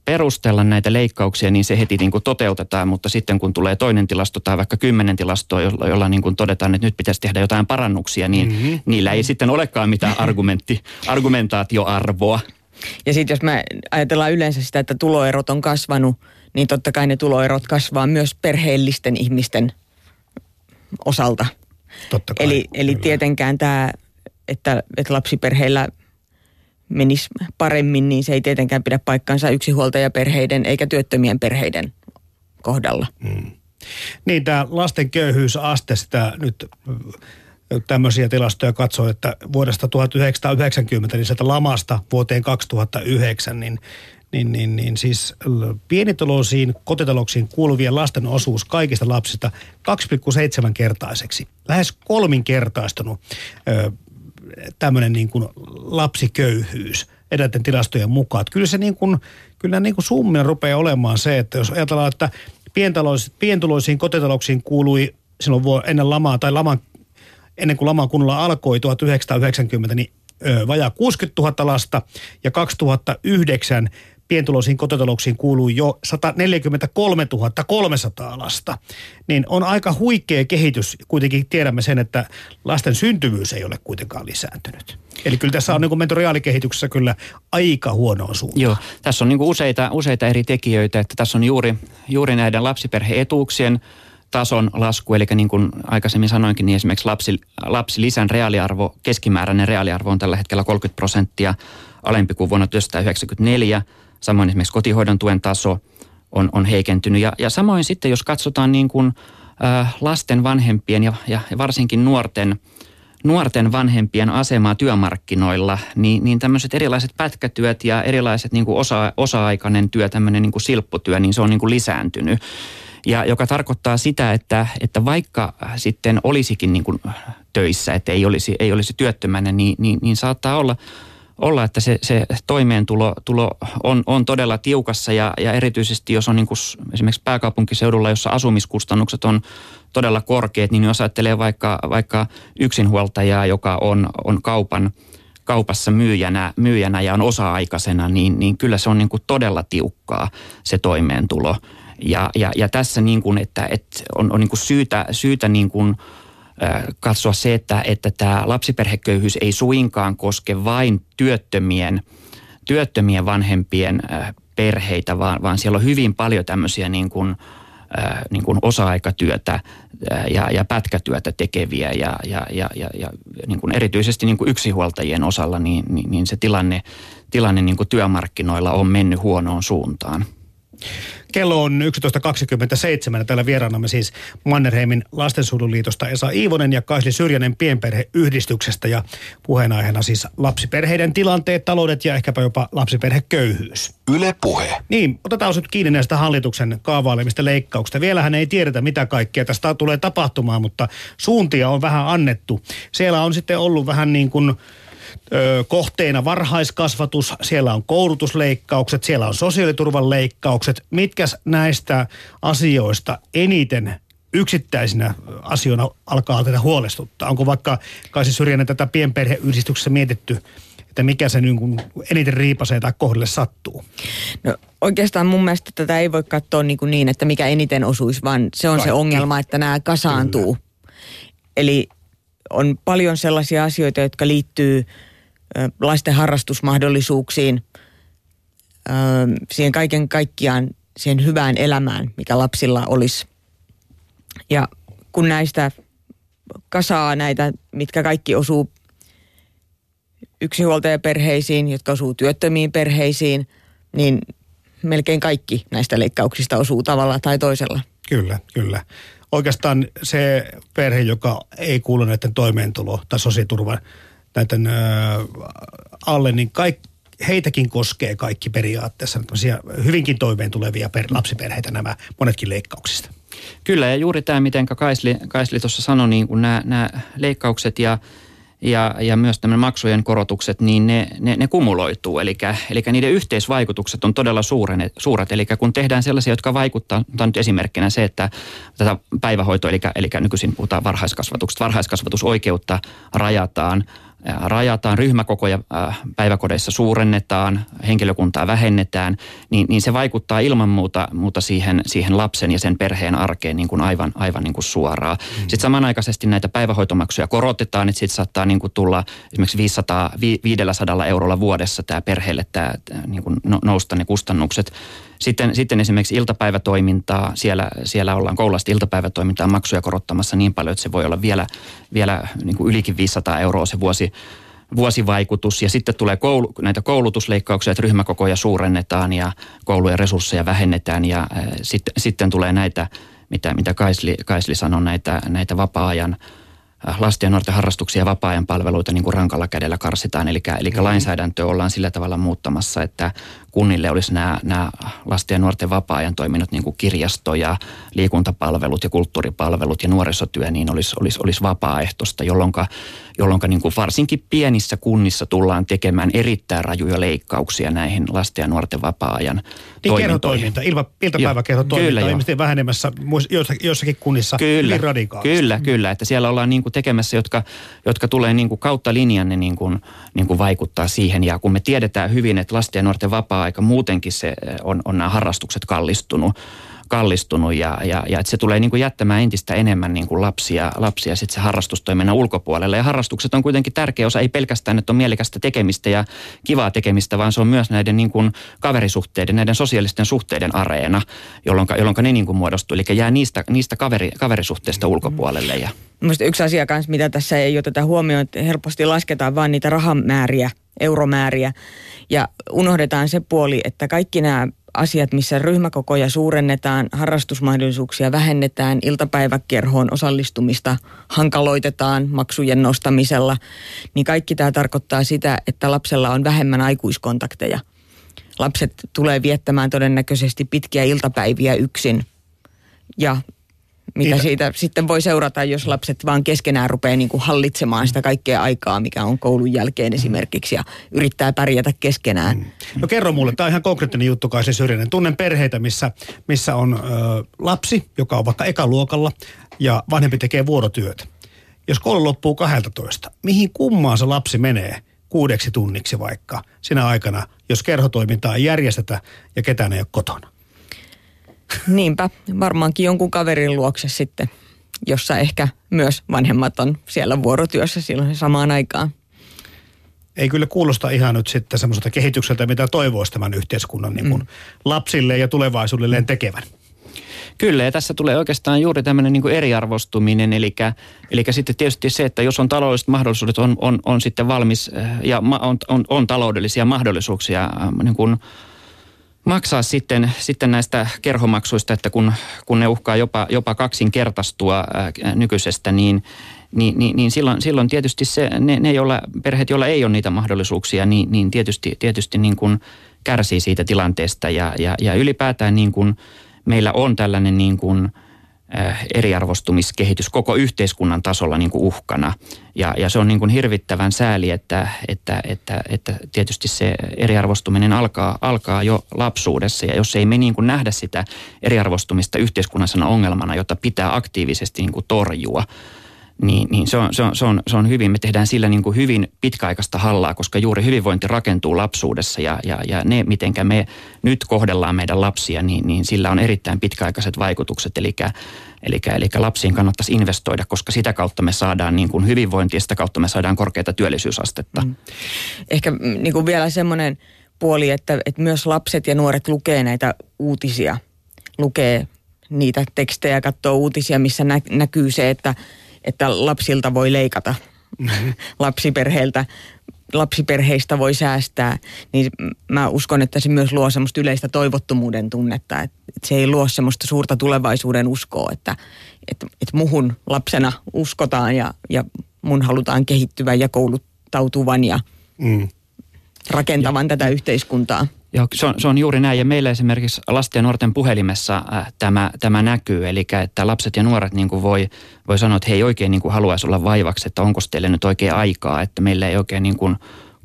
perustella näitä leikkauksia, niin se heti niin kuin toteutetaan, mutta sitten kun tulee toinen tilasto tai vaikka kymmenen tilastoa, jolla, jolla niin kuin todetaan, että nyt pitäisi tehdä jotain parannuksia, niin mm-hmm. niillä ei sitten olekaan mitään argumentti, argumentaatioarvoa. Ja sitten jos me ajatellaan yleensä sitä, että tuloerot on kasvanut, niin totta kai ne tuloerot kasvaa myös perheellisten ihmisten osalta. Totta kai, eli, eli tietenkään tämä, että, että lapsiperheillä menisi paremmin, niin se ei tietenkään pidä paikkansa yksinhuoltajaperheiden eikä työttömien perheiden kohdalla. Hmm. Niin, tämä lasten köyhyysaste, sitä nyt tämmöisiä tilastoja katsoo, että vuodesta 1990, niin sieltä lamasta vuoteen 2009, niin niin, niin, niin siis pienituloisiin kotitalouksiin kuuluvien lasten osuus kaikista lapsista 2,7 kertaiseksi. Lähes kolminkertaistunut tämmöinen niin kuin lapsiköyhyys edelleen tilastojen mukaan. Että kyllä se niin kuin, kyllä niin kuin summina rupeaa olemaan se, että jos ajatellaan, että pientuloisiin kotitalouksiin kuului silloin ennen lamaa tai laman ennen kuin lama kunnolla alkoi 1990, niin vajaa 60 000 lasta ja 2009 pientuloisiin kotitalouksiin kuuluu jo 143 300 lasta. Niin on aika huikea kehitys. Kuitenkin tiedämme sen, että lasten syntyvyys ei ole kuitenkaan lisääntynyt. Eli kyllä tässä on niin menty reaalikehityksessä kyllä aika huonoa suuntaan. Joo, tässä on niin useita, useita eri tekijöitä, että tässä on juuri, juuri näiden lapsiperheetuuksien tason lasku, eli niin kuin aikaisemmin sanoinkin, niin esimerkiksi lapsi, lapsilisän reaaliarvo, keskimääräinen reaaliarvo on tällä hetkellä 30 prosenttia alempi kuin vuonna 1994. Samoin esimerkiksi kotihoidon tuen taso on, on heikentynyt. Ja, ja samoin sitten, jos katsotaan niin kuin, äh, lasten vanhempien ja, ja varsinkin nuorten, nuorten vanhempien asemaa työmarkkinoilla, niin, niin tämmöiset erilaiset pätkätyöt ja erilaiset niin kuin osa, osa-aikainen työ, tämmöinen niin kuin silpputyö, niin se on niin kuin lisääntynyt. Ja joka tarkoittaa sitä, että, että vaikka sitten olisikin niin kuin töissä, että ei olisi, ei olisi työttömänä, niin, niin, niin saattaa olla, olla, että se, se toimeentulo tulo on, on todella tiukassa ja, ja erityisesti jos on niin kuin esimerkiksi pääkaupunkiseudulla, jossa asumiskustannukset on todella korkeat, niin jos ajattelee vaikka, vaikka yksinhuoltajaa, joka on, on kaupan, kaupassa myyjänä, myyjänä ja on osa-aikaisena, niin, niin kyllä se on niin kuin todella tiukkaa se toimeentulo. Ja, ja, ja tässä niin kuin, että, että on, on niin kuin syytä, syytä niin kuin, katsoa se, että, että tämä lapsiperheköyhyys ei suinkaan koske vain työttömien, työttömien vanhempien perheitä, vaan, vaan siellä on hyvin paljon tämmöisiä niin kuin, niin kuin osa-aikatyötä ja, ja pätkätyötä tekeviä ja, ja, ja, ja, ja niin kuin erityisesti niin kuin yksinhuoltajien osalla niin, niin, niin se tilanne, tilanne niin kuin työmarkkinoilla on mennyt huonoon suuntaan. Kello on 11.27. Täällä vieraanamme siis Mannerheimin lastensuojeluliitosta Esa Iivonen ja Kaisli Syrjänen pienperheyhdistyksestä. Ja puheenaiheena siis lapsiperheiden tilanteet, taloudet ja ehkäpä jopa lapsiperheköyhyys. Yle Puhe. Niin, otetaan nyt kiinni näistä hallituksen kaavailemista leikkauksista. Vielähän ei tiedetä, mitä kaikkea tästä tulee tapahtumaan, mutta suuntia on vähän annettu. Siellä on sitten ollut vähän niin kuin ö, kohteena varhaiskasvatus, siellä on koulutusleikkaukset, siellä on sosiaaliturvan leikkaukset. Mitkäs näistä asioista eniten yksittäisinä asioina alkaa tätä huolestuttaa? Onko vaikka Kaisi Syrjänen tätä pienperheyhdistyksessä mietitty, että mikä se niin eniten riipasee tai kohdille sattuu? No oikeastaan mun mielestä tätä ei voi katsoa niin, kuin niin että mikä eniten osuisi, vaan se on Kaikki. se ongelma, että nämä kasaantuu. Kyllä. Eli on paljon sellaisia asioita, jotka liittyy lasten harrastusmahdollisuuksiin, siihen kaiken kaikkiaan siihen hyvään elämään, mikä lapsilla olisi. Ja kun näistä kasaa näitä, mitkä kaikki osuu yksinhuoltajaperheisiin, jotka osuu työttömiin perheisiin, niin melkein kaikki näistä leikkauksista osuu tavalla tai toisella. Kyllä, kyllä. Oikeastaan se perhe, joka ei kuulu näiden toimeentulo- tai sosiaaliturvan näiden ö, alle, niin kaik, heitäkin koskee kaikki periaatteessa hyvinkin toimeen tulevia per, lapsiperheitä nämä monetkin leikkauksista. Kyllä, ja juuri tämä, miten Kaisli, Kaisli tuossa sanoi, niin kun nämä, nämä leikkaukset ja ja, ja myös tämän maksujen korotukset, niin ne, ne, ne kumuloituu. Eli, eli niiden yhteisvaikutukset on todella suuren, suuret. Eli kun tehdään sellaisia, jotka vaikuttaa, otan nyt esimerkkinä se, että tätä päivähoitoa, eli, eli nykyisin puhutaan varhaiskasvatuksesta, varhaiskasvatusoikeutta rajataan – rajataan, ryhmäkokoja päiväkodeissa suurennetaan, henkilökuntaa vähennetään, niin, niin se vaikuttaa ilman muuta, muuta siihen, siihen lapsen ja sen perheen arkeen niin kuin aivan, aivan niin kuin suoraan. Mm. Sitten samanaikaisesti näitä päivähoitomaksuja korotetaan, että sitten saattaa niin kuin tulla esimerkiksi 500, 500 eurolla vuodessa tämä perheelle tämä, niin kuin no, nousta ne kustannukset. Sitten, sitten esimerkiksi iltapäivätoimintaa, siellä, siellä ollaan koulusta iltapäivätoimintaa maksuja korottamassa niin paljon, että se voi olla vielä, vielä niin kuin ylikin 500 euroa se vuosi, vuosivaikutus. Ja sitten tulee koulu, näitä koulutusleikkauksia, että ryhmäkokoja suurennetaan ja koulujen resursseja vähennetään. Ja äh, sitten, sitten tulee näitä, mitä, mitä Kaisli, Kaisli sanoi, näitä, näitä vapaa-ajan Äh, lasten ja nuorten harrastuksia ja vapaa-ajan palveluita niin kuin rankalla kädellä karsitaan. Eli, eli mm-hmm. lainsäädäntöä ollaan sillä tavalla muuttamassa, että kunnille olisi nämä, nämä lasten ja nuorten vapaa-ajan toiminnot, niin kuin kirjasto ja liikuntapalvelut ja kulttuuripalvelut ja nuorisotyö, niin olisi, olisi, olisi vapaaehtoista, jolloin, jolloin niin kuin varsinkin pienissä kunnissa tullaan tekemään erittäin rajuja leikkauksia näihin lasten ja nuorten vapaa-ajan niin kerhotoiminta, ilma, iltapäiväkerhotoiminta on ilmeisesti vähenemässä joissakin kunnissa kyllä. Kyllä, kyllä, että siellä ollaan niin kuin tekemässä, jotka, jotka tulee niin kuin kautta linjan, ne niin kuin, niin kuin vaikuttaa siihen. Ja kun me tiedetään hyvin, että lasten ja nuorten vapaa-aika muutenkin se on, on nämä harrastukset kallistunut, kallistunut ja, ja, ja että se tulee niin kuin jättämään entistä enemmän niin kuin lapsia, lapsia sitten se harrastustoiminnan ulkopuolelle. Ja harrastukset on kuitenkin tärkeä osa, ei pelkästään, että on mielekästä tekemistä ja kivaa tekemistä, vaan se on myös näiden niin kuin kaverisuhteiden, näiden sosiaalisten suhteiden areena, jolloin, jolloin ne niin kuin muodostuu. Eli jää niistä, niistä kaveri, kaverisuhteista ulkopuolelle. Ja. Yksi asia kanssa, mitä tässä ei oteta huomioon, että helposti lasketaan vain niitä rahamääriä, euromääriä ja unohdetaan se puoli, että kaikki nämä asiat, missä ryhmäkokoja suurennetaan, harrastusmahdollisuuksia vähennetään, iltapäiväkerhoon osallistumista hankaloitetaan maksujen nostamisella, niin kaikki tämä tarkoittaa sitä, että lapsella on vähemmän aikuiskontakteja. Lapset tulee viettämään todennäköisesti pitkiä iltapäiviä yksin ja mitä Niitä. siitä sitten voi seurata, jos lapset vaan keskenään rupeaa niin kuin hallitsemaan sitä kaikkea aikaa, mikä on koulun jälkeen esimerkiksi, ja yrittää pärjätä keskenään. Mm. No kerro mulle, tämä on ihan konkreettinen juttu kai se Syrjänen. Tunnen perheitä, missä, missä on ö, lapsi, joka on vaikka ekaluokalla, ja vanhempi tekee vuorotyötä. Jos koulu loppuu 12, mihin kummaan se lapsi menee kuudeksi tunniksi vaikka sinä aikana, jos kerhotoimintaa ei järjestetä ja ketään ei ole kotona? Niinpä, varmaankin jonkun kaverin luokse sitten, jossa ehkä myös vanhemmat on siellä vuorotyössä silloin samaan aikaan. Ei kyllä kuulosta ihan nyt sitten semmoiselta kehitykseltä, mitä toivoisi tämän yhteiskunnan niin kuin mm. lapsille ja tulevaisuudelleen tekevän. Kyllä, ja tässä tulee oikeastaan juuri tämmöinen niin eriarvostuminen, eli, eli sitten tietysti se, että jos on taloudelliset mahdollisuudet, on, on, on sitten valmis ja on, on, on taloudellisia mahdollisuuksia niin kuin maksaa sitten, sitten näistä kerhomaksuista, että kun, kun ne uhkaa jopa, jopa kaksinkertaistua ää, nykyisestä, niin, niin, niin, niin silloin, silloin tietysti se, ne, ne joilla, perheet, joilla ei ole niitä mahdollisuuksia, niin, niin tietysti, tietysti niin kuin kärsii siitä tilanteesta. Ja, ja, ja ylipäätään niin kuin meillä on tällainen niin kuin – Äh, eriarvostumiskehitys koko yhteiskunnan tasolla niin kuin uhkana. Ja, ja se on niin kuin hirvittävän sääli, että, että, että, että tietysti se eriarvostuminen alkaa, alkaa jo lapsuudessa. Ja jos ei me niin kuin nähdä sitä eriarvostumista yhteiskunnassa ongelmana, jota pitää aktiivisesti niin kuin torjua, niin, niin se, on, se, on, se, on, se on hyvin, me tehdään sillä niin kuin hyvin pitkäaikaista hallaa, koska juuri hyvinvointi rakentuu lapsuudessa ja, ja, ja ne, mitenkä me nyt kohdellaan meidän lapsia, niin, niin sillä on erittäin pitkäaikaiset vaikutukset. Eli, eli, eli lapsiin kannattaisi investoida, koska sitä kautta me saadaan niin kuin hyvinvointia sitä kautta me saadaan korkeita työllisyysastetta. Mm. Ehkä mm, niin kuin vielä semmoinen puoli, että, että myös lapset ja nuoret lukee näitä uutisia, lukee niitä tekstejä, katsoo uutisia, missä nä- näkyy se, että – että lapsilta voi leikata, mm-hmm. lapsiperheiltä, lapsiperheistä voi säästää, niin mä uskon, että se myös luo semmoista yleistä toivottomuuden tunnetta, että, että se ei luo semmoista suurta tulevaisuuden uskoa, että, että, että muhun lapsena uskotaan ja, ja mun halutaan kehittyvän ja kouluttautuvan ja mm. rakentavan ja. tätä yhteiskuntaa. Joo, se on, se on juuri näin. Ja meillä esimerkiksi lasten ja nuorten puhelimessa äh, tämä, tämä näkyy. Eli että lapset ja nuoret niin kuin voi, voi sanoa, että he ei oikein niin kuin haluaisi olla vaivaksi, että onko teille nyt oikein aikaa. Että meillä ei oikein niin kuin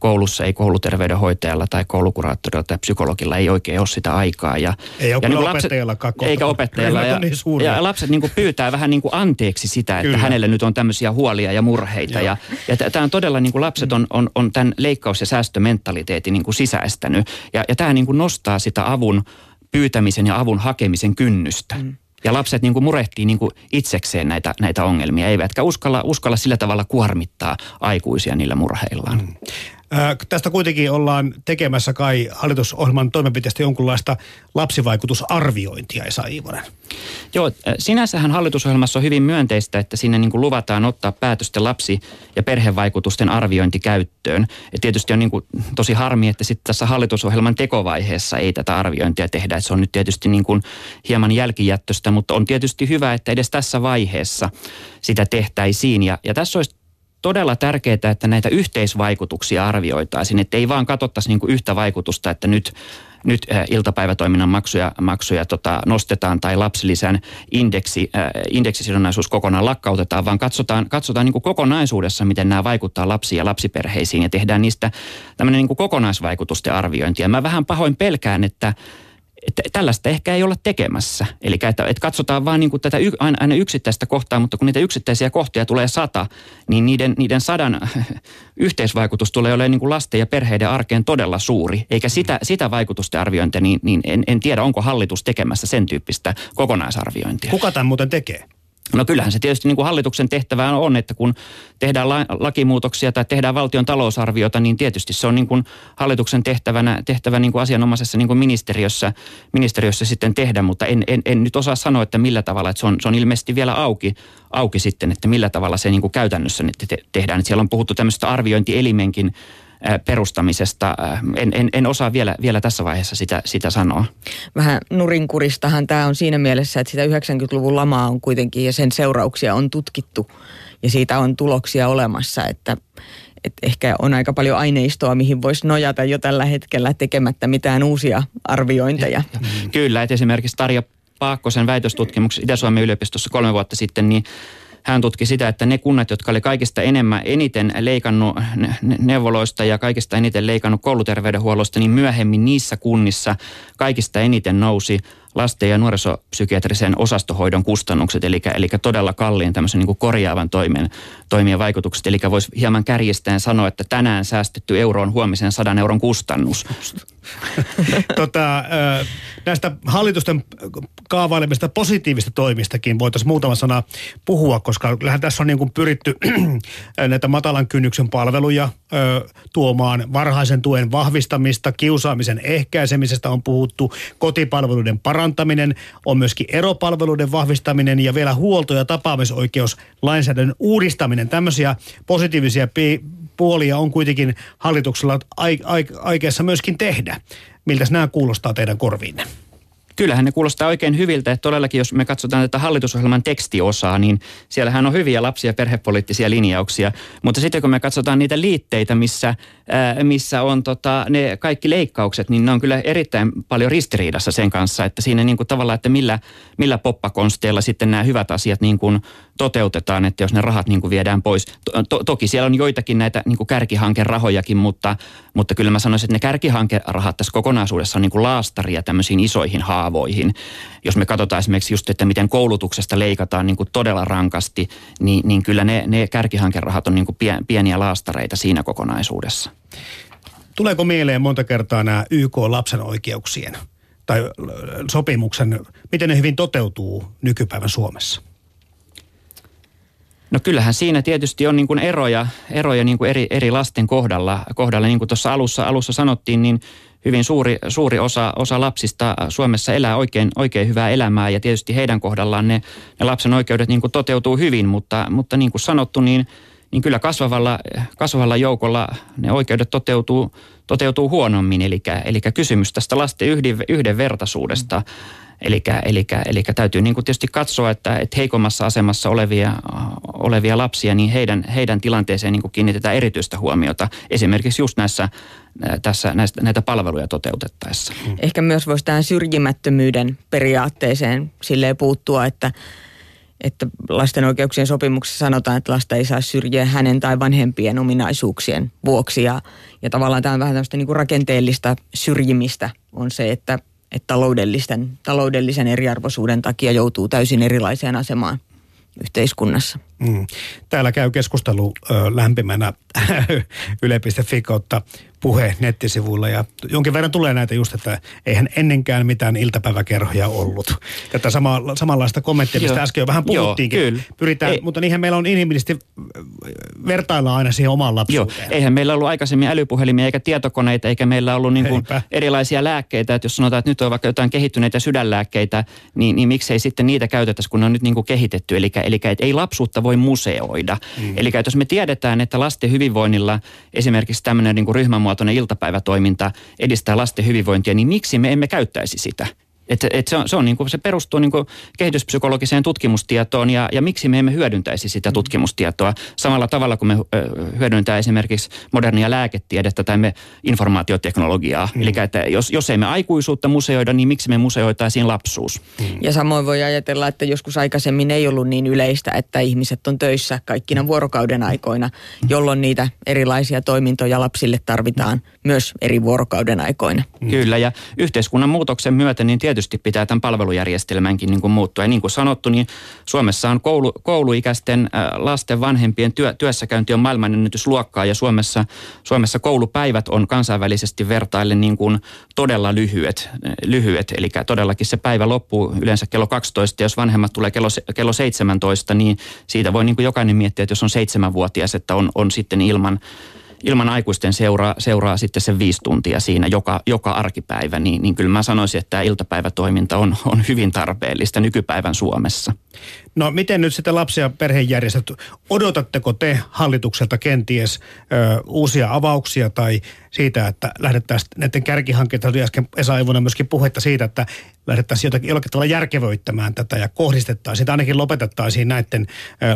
koulussa, ei kouluterveydenhoitajalla tai koulukuraattorilla tai psykologilla ei oikein ole sitä aikaa. Ja, ei ole ja niin opettajallakaan Eikä opettajalla. Ja, niin ja lapset niin kuin pyytää vähän niin kuin anteeksi sitä, että Kyllä. hänelle nyt on tämmöisiä huolia ja murheita. Joo. Ja, ja tämä on todella, niin kuin lapset on, on, on tämän leikkaus- ja säästömentaliteetin niin kuin sisäistänyt. Ja, ja tämä niin kuin nostaa sitä avun pyytämisen ja avun hakemisen kynnystä. Mm. Ja lapset niin kuin murehtii niin kuin itsekseen näitä, näitä ongelmia, eivätkä uskalla, uskalla sillä tavalla kuormittaa aikuisia niillä murheillaan. Mm. Ää, tästä kuitenkin ollaan tekemässä kai hallitusohjelman toimenpiteestä jonkunlaista lapsivaikutusarviointia, Esa Iivonen. Joo, sinänsähän hallitusohjelmassa on hyvin myönteistä, että sinne niin kuin luvataan ottaa päätösten lapsi- ja perhevaikutusten arviointi käyttöön. Ja tietysti on niin kuin tosi harmi, että sitten tässä hallitusohjelman tekovaiheessa ei tätä arviointia tehdä. Että se on nyt tietysti niin kuin hieman jälkijättöstä, mutta on tietysti hyvä, että edes tässä vaiheessa sitä tehtäisiin. Ja, ja tässä olisi todella tärkeää, että näitä yhteisvaikutuksia arvioitaisiin, että ei vaan katsottaisi niin kuin yhtä vaikutusta, että nyt nyt äh, iltapäivätoiminnan maksuja, maksuja tota, nostetaan tai lapsilisän indeksi, äh, indeksisidonnaisuus kokonaan lakkautetaan, vaan katsotaan, katsotaan niin kuin kokonaisuudessa, miten nämä vaikuttaa lapsiin ja lapsiperheisiin ja tehdään niistä tämmöinen niin kuin kokonaisvaikutusten arviointi. Ja mä vähän pahoin pelkään, että että tällaista ehkä ei olla tekemässä. Eli että, että katsotaan vain niin kuin tätä aina yksittäistä kohtaa, mutta kun niitä yksittäisiä kohtia tulee sata, niin niiden, niiden sadan yhteisvaikutus tulee olemaan niin kuin lasten ja perheiden arkeen todella suuri. Eikä sitä, sitä vaikutusten arviointia, niin, niin en, en tiedä, onko hallitus tekemässä sen tyyppistä kokonaisarviointia. Kuka tämän muuten tekee? No kyllähän se tietysti niin kuin hallituksen tehtävä on, että kun tehdään la- lakimuutoksia tai tehdään valtion talousarviota, niin tietysti se on niin kuin hallituksen tehtävänä, tehtävä niin kuin asianomaisessa niin kuin ministeriössä, ministeriössä sitten tehdä, mutta en, en, en nyt osaa sanoa, että millä tavalla, että se on, se on ilmeisesti vielä auki, auki sitten, että millä tavalla se niin kuin käytännössä te- tehdään. Että siellä on puhuttu tämmöistä arviointielimenkin perustamisesta. En, en, en osaa vielä, vielä tässä vaiheessa sitä, sitä sanoa. Vähän nurinkuristahan tämä on siinä mielessä, että sitä 90-luvun lamaa on kuitenkin ja sen seurauksia on tutkittu ja siitä on tuloksia olemassa, että et ehkä on aika paljon aineistoa, mihin voisi nojata jo tällä hetkellä tekemättä mitään uusia arviointeja. Kyllä, että esimerkiksi Tarja Paakkosen väitöstutkimuksessa Itä-Suomen yliopistossa kolme vuotta sitten, niin hän tutki sitä, että ne kunnat, jotka oli kaikista enemmän, eniten leikannut neuvoloista ja kaikista eniten leikannut kouluterveydenhuollosta, niin myöhemmin niissä kunnissa kaikista eniten nousi lasten- ja nuorisopsykiatrisen osastohoidon kustannukset, eli, eli todella kalliin tämmöisen niin kuin korjaavan toimen, toimien vaikutukset. Eli voisi hieman kärjistäen sanoa, että tänään säästetty euro on huomisen sadan euron kustannus. tota, näistä hallitusten kaavailemista positiivista toimistakin voitaisiin muutama sana puhua, koska kyllähän tässä on niin kuin pyritty näitä matalan kynnyksen palveluja tuomaan, varhaisen tuen vahvistamista, kiusaamisen ehkäisemisestä on puhuttu, kotipalveluiden parantaminen, on myöskin eropalveluiden vahvistaminen ja vielä huolto- ja tapaamisoikeus lainsäädännön uudistaminen. Tämmöisiä positiivisia pi- puolia on kuitenkin hallituksella aikeessa myöskin tehdä. Miltä nämä kuulostaa teidän korviinne? Kyllähän ne kuulostaa oikein hyviltä, että todellakin jos me katsotaan tätä hallitusohjelman tekstiosaa, niin siellähän on hyviä lapsia ja perhepoliittisia linjauksia. Mutta sitten kun me katsotaan niitä liitteitä, missä, ää, missä on tota, ne kaikki leikkaukset, niin ne on kyllä erittäin paljon ristiriidassa sen kanssa, että siinä niin kuin tavallaan, että millä, millä poppakonsteilla sitten nämä hyvät asiat niin kuin toteutetaan, että jos ne rahat niin kuin viedään pois. To, to, toki siellä on joitakin näitä niin kuin kärkihankerahojakin, mutta, mutta kyllä mä sanoisin, että ne kärkihankerahat tässä kokonaisuudessa on niin kuin laastaria tämmöisiin isoihin haavoihin. Jos me katsotaan esimerkiksi just, että miten koulutuksesta leikataan niin kuin todella rankasti, niin, niin kyllä ne, ne kärkihankerahat on niin kuin pieniä laastareita siinä kokonaisuudessa. Tuleeko mieleen monta kertaa nämä YK lapsen oikeuksien tai sopimuksen, miten ne hyvin toteutuu nykypäivän Suomessa? No kyllähän siinä tietysti on niin kuin eroja, eroja niin kuin eri, eri lasten kohdalla. kohdalla. Niin kuin tuossa alussa, alussa sanottiin, niin hyvin suuri, suuri osa, osa lapsista Suomessa elää oikein, oikein hyvää elämää ja tietysti heidän kohdallaan ne, ne lapsen oikeudet niin kuin toteutuu hyvin, mutta, mutta niin kuin sanottu, niin, niin kyllä kasvavalla, kasvavalla joukolla ne oikeudet toteutuu, toteutuu huonommin. Eli, eli kysymys tästä lasten yhden, yhdenvertaisuudesta. Mm Eli, eli, eli täytyy niin kuin tietysti katsoa, että, että heikommassa asemassa olevia, olevia lapsia, niin heidän, heidän tilanteeseen niin kuin kiinnitetään erityistä huomiota. Esimerkiksi just näissä, tässä, näistä, näitä palveluja toteutettaessa. Mm. Ehkä myös voisi tähän syrjimättömyyden periaatteeseen silleen puuttua, että että lasten oikeuksien sopimuksessa sanotaan, että lasta ei saa syrjiä hänen tai vanhempien ominaisuuksien vuoksi. Ja, ja tavallaan tämä on vähän tämmöistä niin kuin rakenteellista syrjimistä on se, että että taloudellisten, taloudellisen eriarvoisuuden takia joutuu täysin erilaiseen asemaan yhteiskunnassa. Mm. Täällä käy keskustelu ö, lämpimänä yle.fi kautta puhe nettisivuilla ja jonkin verran tulee näitä just, että eihän ennenkään mitään iltapäiväkerhoja ollut. Tätä sama, samanlaista kommenttia, mistä äsken jo vähän puhuttiinkin. Joo, kyllä. Pyritään, Ei. mutta niinhän meillä on inhimillisesti vertailla aina siihen omaan lapsuuteen. Joo, eihän meillä ollut aikaisemmin älypuhelimia eikä tietokoneita eikä meillä ollut niin kuin erilaisia lääkkeitä. Että jos sanotaan, että nyt on vaikka jotain kehittyneitä sydänlääkkeitä, niin, niin miksei sitten niitä käytettäisi, kun ne on nyt niin kuin kehitetty. Eli, eli ei lapsuutta voi museoida. Mm. Eli jos me tiedetään, että lasten hyvinvoinnilla esimerkiksi tämmöinen niin kuin ryhmämuotoinen iltapäivätoiminta edistää lasten hyvinvointia, niin miksi me emme käyttäisi sitä? Et, et se, on, se, on niin kuin, se perustuu niin kuin kehityspsykologiseen tutkimustietoon ja, ja miksi me emme hyödyntäisi sitä mm. tutkimustietoa samalla tavalla kuin me hyödyntää esimerkiksi modernia lääketiedettä tai me informaatioteknologiaa. Mm. Eli että jos, jos ei me aikuisuutta museoida, niin miksi me museoitaisiin lapsuus? Mm. Ja samoin voi ajatella, että joskus aikaisemmin ei ollut niin yleistä, että ihmiset on töissä kaikkina vuorokauden aikoina, jolloin niitä erilaisia toimintoja lapsille tarvitaan myös eri vuorokauden aikoina. Mm. Kyllä ja yhteiskunnan muutoksen myötä niin tietysti tietysti pitää tämän palvelujärjestelmänkin niin kuin muuttua. Ja niin kuin sanottu, niin Suomessa on koulu, kouluikäisten lasten vanhempien työ, työssäkäynti on maailmanennätysluokkaa ja Suomessa, Suomessa koulupäivät on kansainvälisesti vertaillen niin kuin todella lyhyet, lyhyet. Eli todellakin se päivä loppuu yleensä kello 12 ja jos vanhemmat tulee kello, kello 17, niin siitä voi niin kuin jokainen miettiä, että jos on seitsemänvuotias, että on, on sitten ilman ilman aikuisten seuraa, seuraa sitten se viisi tuntia siinä joka, joka arkipäivä, niin, niin kyllä mä sanoisin, että tämä iltapäivätoiminta on, on hyvin tarpeellista nykypäivän Suomessa. No miten nyt sitten lapsia ja perheenjärjestöt, odotatteko te hallitukselta kenties ö, uusia avauksia tai siitä, että lähdettäisiin näiden kärkihankkeita, oli äsken Esa Aivonen myöskin puhetta siitä, että lähdettäisiin jotakin jollakin tavalla järkevöittämään tätä ja kohdistettaisiin, tai ainakin lopetettaisiin näiden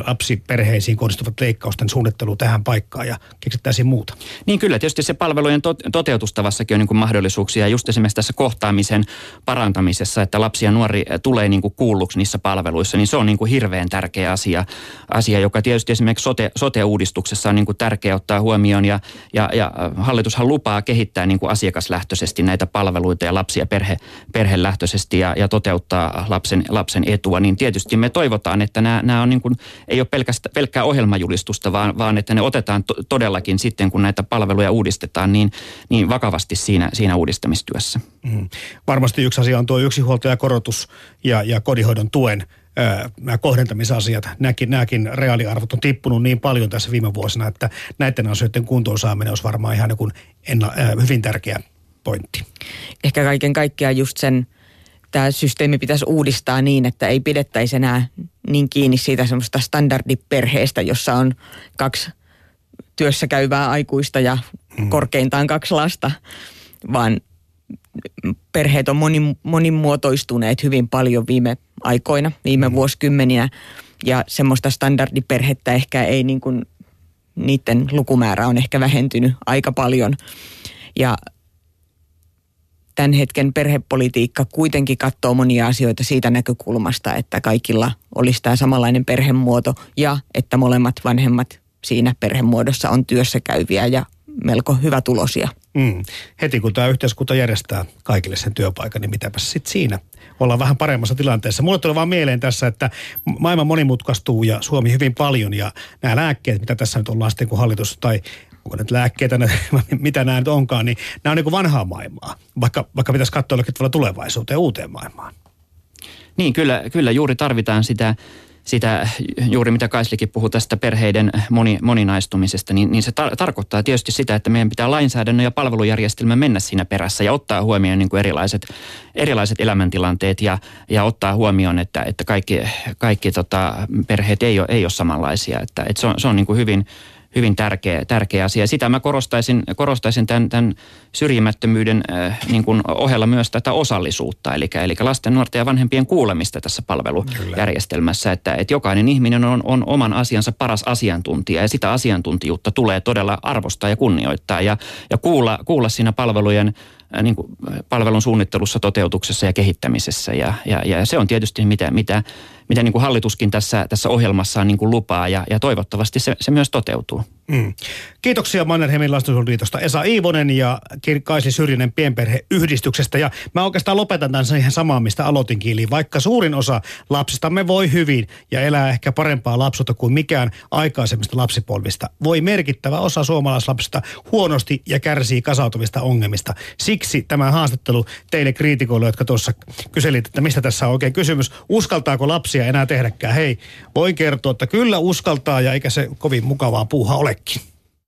lapsiperheisiin kohdistuvat leikkausten suunnittelu tähän paikkaan ja keksittäisiin muuta. Niin kyllä, tietysti se palvelujen to- toteutustavassakin on niin kuin mahdollisuuksia just esimerkiksi tässä kohtaamisen parantamisessa, että lapsi ja nuori tulee niin kuin kuulluksi niissä palveluissa, niin se on niin kuin hirveän tärkeä asia, asia joka tietysti esimerkiksi sote, sote-uudistuksessa on niin kuin tärkeä ottaa huomioon ja, ja, ja hallitushan lupaa kehittää niin kuin asiakaslähtöisesti näitä palveluita ja lapsi- ja perhe, perhelähtöisesti ja, ja toteuttaa lapsen, lapsen etua, niin tietysti me toivotaan, että nämä, nämä on niin kuin, ei ole pelkästään, pelkkää ohjelmajulistusta, vaan, vaan että ne otetaan to, todellakin sitten, kun näitä palveluja uudistetaan, niin, niin vakavasti siinä, siinä uudistamistyössä. Mm. Varmasti yksi asia on tuo yksinhuoltajakorotus ja, ja kodinhoidon tuen nämä kohdentamisasiat, nämäkin, nämäkin reaaliarvot on tippunut niin paljon tässä viime vuosina, että näiden asioiden kuntoon saaminen olisi varmaan ihan niin enna, hyvin tärkeä pointti. Ehkä kaiken kaikkiaan just sen, tämä systeemi pitäisi uudistaa niin, että ei pidettäisi enää niin kiinni siitä semmoista standardiperheestä, jossa on kaksi työssä käyvää aikuista ja mm. korkeintaan kaksi lasta, vaan perheet on moni, monimuotoistuneet hyvin paljon viime aikoina, viime mm. vuosikymmeninä. Ja semmoista standardiperhettä ehkä ei niin kuin, niiden lukumäärä on ehkä vähentynyt aika paljon. Ja tämän hetken perhepolitiikka kuitenkin katsoo monia asioita siitä näkökulmasta, että kaikilla olisi tämä samanlainen perhemuoto ja että molemmat vanhemmat siinä perhemuodossa on työssä käyviä ja melko hyvä tulosia. Mm. Heti kun tämä yhteiskunta järjestää kaikille sen työpaikan, niin mitäpä sitten siinä ollaan vähän paremmassa tilanteessa. Mulle tulee vaan mieleen tässä, että maailma monimutkaistuu ja Suomi hyvin paljon ja nämä lääkkeet, mitä tässä nyt ollaan sitten kun hallitus tai onko nyt lääkkeitä, mitä nämä nyt onkaan, niin nämä on niin kuin vanhaa maailmaa, vaikka, vaikka pitäisi katsoa jollakin tulevaisuuteen, uuteen maailmaan. Niin, kyllä, kyllä juuri tarvitaan sitä sitä juuri mitä Kaislikin puhui tästä perheiden moni, moninaistumisesta, niin, niin se tar- tarkoittaa tietysti sitä, että meidän pitää lainsäädännön ja palvelujärjestelmä mennä siinä perässä ja ottaa huomioon niin kuin erilaiset, erilaiset elämäntilanteet ja, ja ottaa huomioon, että, että kaikki, kaikki tota, perheet ei ole, ei ole samanlaisia. Että, että se on, se on niin kuin hyvin, hyvin tärkeä, tärkeä asia. Sitä mä korostaisin, korostaisin tämän, tämän syrjimättömyyden äh, niin kuin ohella myös tätä osallisuutta, eli, eli lasten, nuorten ja vanhempien kuulemista tässä palvelujärjestelmässä, että, että jokainen ihminen on, on oman asiansa paras asiantuntija ja sitä asiantuntijuutta tulee todella arvostaa ja kunnioittaa ja, ja kuulla, kuulla siinä palvelujen äh, niin kuin palvelun suunnittelussa, toteutuksessa ja kehittämisessä. Ja, ja, ja se on tietysti mitä, mitä mitä niin kuin hallituskin tässä, tässä ohjelmassaan niin kuin lupaa ja, ja toivottavasti se, se myös toteutuu. Mm. Kiitoksia Mannerheimin lastensuojeluliitosta Esa Iivonen ja Kaisi Syrjinen pienperheyhdistyksestä. Ja mä oikeastaan lopetan tämän siihen samaan, mistä aloitinkin. Eli vaikka suurin osa lapsistamme voi hyvin ja elää ehkä parempaa lapsuutta kuin mikään aikaisemmista lapsipolvista, voi merkittävä osa suomalaislapsista huonosti ja kärsii kasautuvista ongelmista. Siksi tämä haastattelu teille kriitikoille, jotka tuossa kyselit, että mistä tässä on oikein kysymys. Uskaltaako lapsia enää tehdäkään? Hei, voin kertoa, että kyllä uskaltaa ja eikä se kovin mukavaa puuha olekin.